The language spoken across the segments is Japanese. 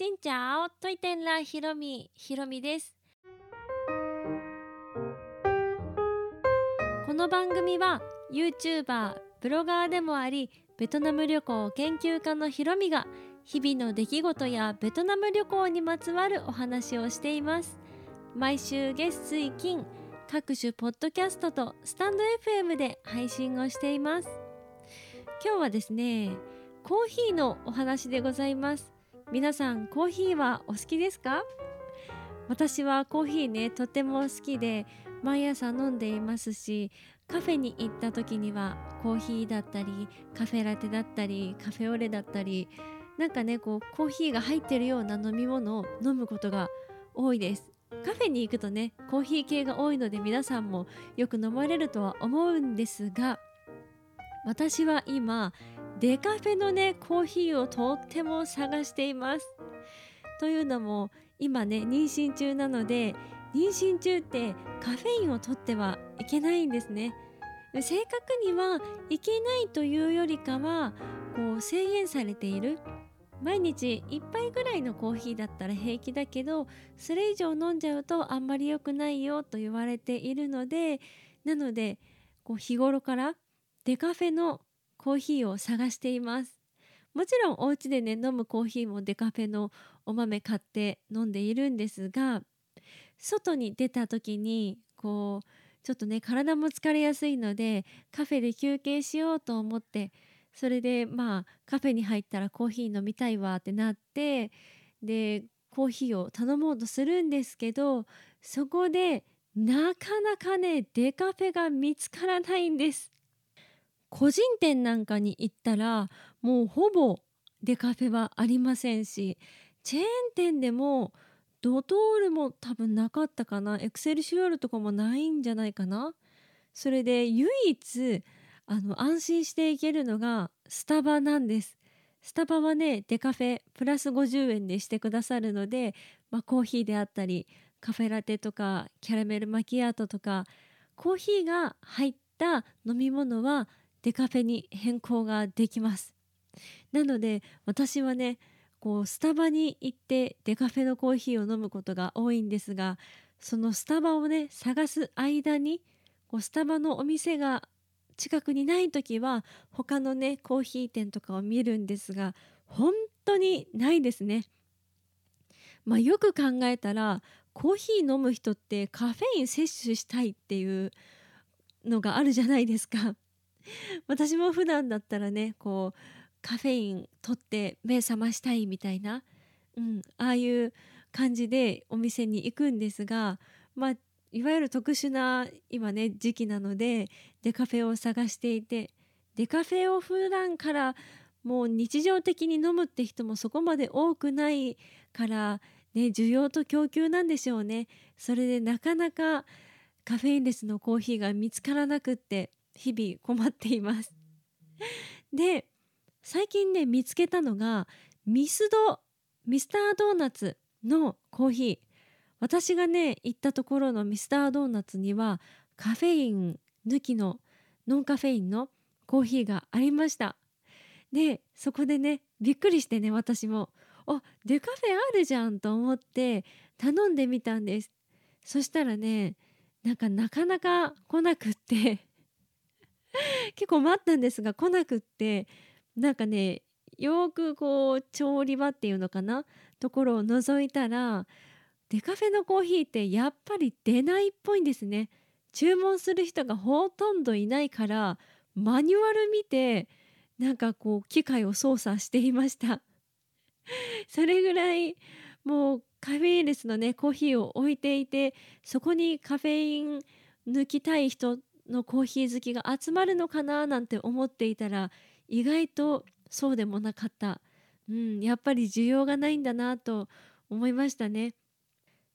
しんちゃおといてんらひろみひろみです。この番組は YouTuber ブロガーでもありベトナム旅行研究家のひろみが日々の出来事やベトナム旅行にまつわるお話をしています。毎週月水金各種ポッドキャストとスタンド FM で配信をしています。今日はですねコーヒーのお話でございます。皆さんコーヒーはお好きですか？私はコーヒーねとても好きで毎朝飲んでいますしカフェに行った時にはコーヒーだったりカフェラテだったりカフェオレだったりなんかねこうコーヒーが入ってるような飲み物を飲むことが多いです。カフェに行くとねコーヒー系が多いので皆さんもよく飲まれるとは思うんですが私は今デカフェのねコーヒーをとっても探しています。というのも今ね妊娠中なので妊娠中ってカフェインを取ってはいけないんですね。正確にはいけないというよりかはこう制限されている。毎日1杯ぐらいのコーヒーだったら平気だけどそれ以上飲んじゃうとあんまり良くないよと言われているのでなのでこう日頃からデカフェのコーヒーを探しています。もちろんお家でね飲むコーヒーもデカフェのお豆買って飲んでいるんですが外に出た時にこうちょっとね体も疲れやすいのでカフェで休憩しようと思ってそれでまあカフェに入ったらコーヒー飲みたいわってなってでコーヒーを頼もうとするんですけどそこでなかなかねデカフェが見つからないんです。個人店なんかに行ったらもうほぼデカフェはありませんしチェーン店でもドトールも多分なかったかな。エクセルシュアルとかもないんじゃないかな。それで唯一あの安心していけるのがスタバなんです。スタバはねデカフェプラス50円でしてくださるので、まあ、コーヒーであったりカフェラテとかキャラメルマキアートとかコーヒーが入った飲み物はデカフェに変更ができますなので私はねこうスタバに行ってデカフェのコーヒーを飲むことが多いんですがそのスタバをね探す間にこうスタバのお店が近くにない時は他のねコーヒー店とかを見るんですが本当にないですね。まあ、よく考えたらコーヒー飲む人ってカフェイン摂取したいっていうのがあるじゃないですか。私も普段だったらねこうカフェイン取って目覚ましたいみたいな、うん、ああいう感じでお店に行くんですが、まあ、いわゆる特殊な今ね時期なのでデカフェを探していてデカフェを普段からもう日常的に飲むって人もそこまで多くないからね需要と供給なんでしょうね。それでなかなかカフェインレスのコーヒーが見つからなくって日々困っています。で最近ね見つけたのがミスドミスタードーナツのコーヒー。私がね行ったところのミスタードーナツにはカフェイン抜きのノンカフェインのコーヒーがありました。でそこでねびっくりしてね私も。あデカフェあるじゃんと思って頼んでみたんです。そしたらねなんかなかなか来なくって。結構待ったんですが来なくってなんかねよくこう調理場っていうのかなところを覗いたらデカフェのコーヒーってやっぱり出ないっぽいんですね。注文する人がほとんどいないからマニュアル見てなんかこう機械を操作していました。それぐらいもうカフェインレスのねコーヒーを置いていてそこにカフェイン抜きたい人のコーヒー好きが集まるのかななんて思っていたら意外とそうでもなかった、うん、やっぱり需要がないんだなと思いましたね。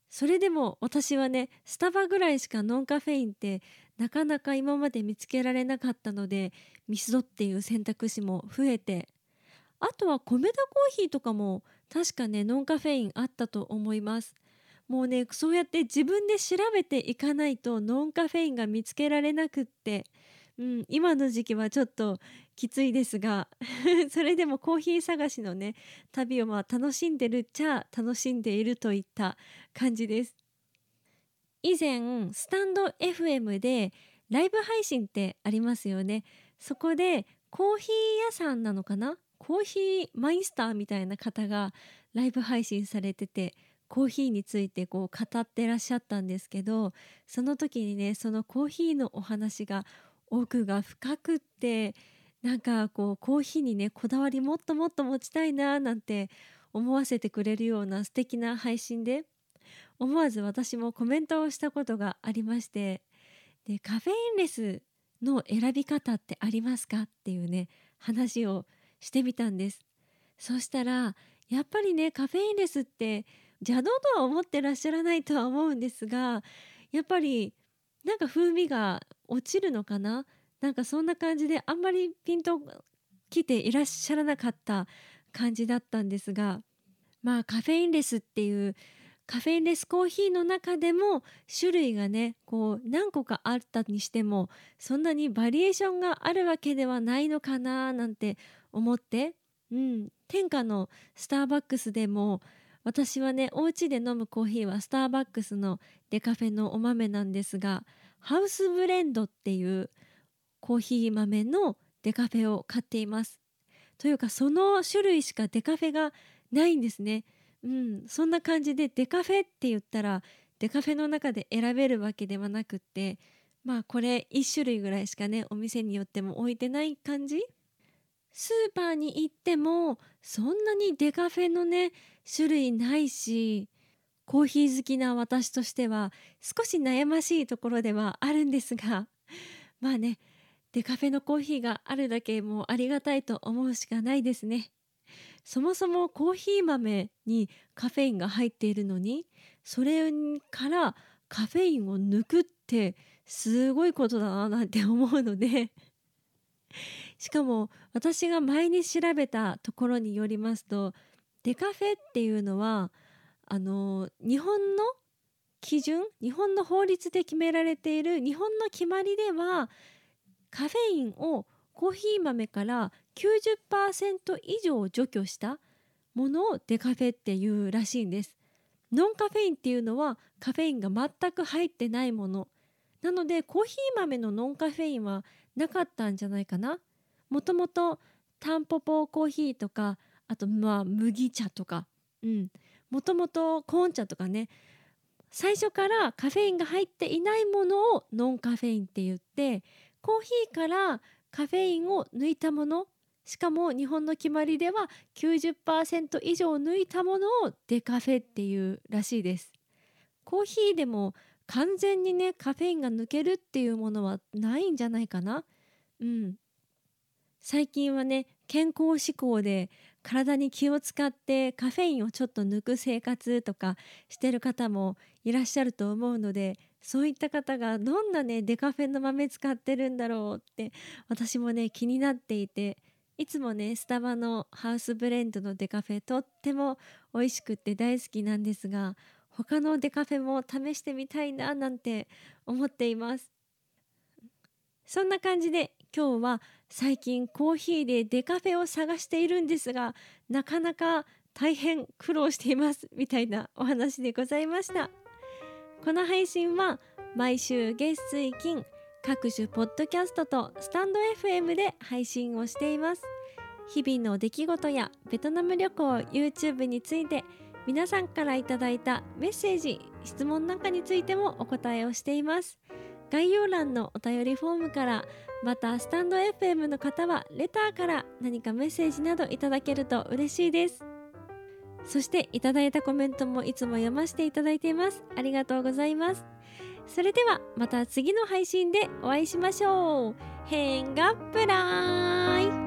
それでも私はねスタバぐらいしかノンカフェインってなかなか今まで見つけられなかったのでミスドっていう選択肢も増えて。あとは米田コーヒーとかも確かねノンカフェインあったと思います。もうねそうやって自分で調べていかないとノンカフェインが見つけられなくって。うん、今の時期はちょっときついですが。それでもコーヒー探しのね旅をまあ楽しんでるっちゃ楽しんでいるといった感じです。以前スタンド FM でライブ配信ってありますよね。そこでコーヒー屋さんなのかな？コーヒーマイスターみたいな方がライブ配信されてて。コーヒーについてこう語ってらっしゃったんですけどその時にねそのコーヒーのお話が奥が深くってなんかこうコーヒーにねこだわりもっともっと持ちたいななんて思わせてくれるような素敵な配信で思わず私もコメントをしたことがありましてでカフェインレスの選び方ってありますかっていうね話をしてみたんです。そしたらやっぱりねカフェインレスって邪道とは思ってらっしゃらないとは思うんですがやっぱりなんか風味が落ちるのかな？なんかそんな感じであんまりピンと来ていらっしゃらなかった感じだったんですがまあカフェインレスっていうカフェインレスコーヒーの中でも種類がねこう何個かあったにしてもそんなにバリエーションがあるわけではないのかななんて思って、うん、天下のスターバックスでも私はねお家で飲むコーヒーはスターバックスのデカフェのお豆なんですがハウスブレンドっていうコーヒー豆のデカフェを買っています。というかその種類しかデカフェがないんですね。うんそんな感じでデカフェって言ったらデカフェの中で選べるわけではなくってまあこれ1種類ぐらいしかねお店によっても置いてない感じ。スーパーに行ってもそんなにデカフェのね種類ないしコーヒー好きな私としては少し悩ましいところではあるんですが まあねデカフェのコーヒーがあるだけもうありがたいと思うしかないですね。そもそもコーヒー豆にカフェインが入っているのにそれからカフェインを抜くってすごいことだななんて思うのでしかも私が前に調べたところによりますとデカフェっていうのはあの日本の基準日本の法律で決められている日本の決まりではカフェインをコーヒー豆から90%以上除去したものをデカフェっていうらしいんです。ノンカフェインっていうのはカフェインが全く入ってないものなのでコーヒー豆のノンカフェインはなかったんじゃないかなもともとタンポポコーヒーとかあとまあ麦茶とか。もともとコーン茶とかね最初からカフェインが入っていないものをノンカフェインって言ってコーヒーからカフェインを抜いたものしかも日本の決まりでは90%以上抜いたものをデカフェっていうらしいです。コーヒーでも完全にねカフェインが抜けるっていうものはないんじゃないかな。うん。最近はね健康志向で体に気を使ってカフェインをちょっと抜く生活とかしてる方もいらっしゃると思うのでそういった方がどんなねデカフェの豆使ってるんだろうって私もね気になっていていつもねスタバのハウスブレンドのデカフェとっても美味しくって大好きなんですが他のデカフェも試してみたいななんて思っています。そんな感じで今日は最近コーヒーでデカフェを探しているんですがなかなか大変苦労していますみたいなお話でございました。この配信は毎週月水金各種ポッドキャストとスタンド FM で配信をしています。日々の出来事やベトナム旅行 YouTube について皆さんからいただいたメッセージ質問なんかについてもお答えをしています。概要欄のお便りフォームからまたスタンド FM の方はレターから何かメッセージなどいただけると嬉しいです。そしていただいたコメントもいつも読ませていただいています。ありがとうございます。それではまた次の配信でお会いしましょう。変がプライ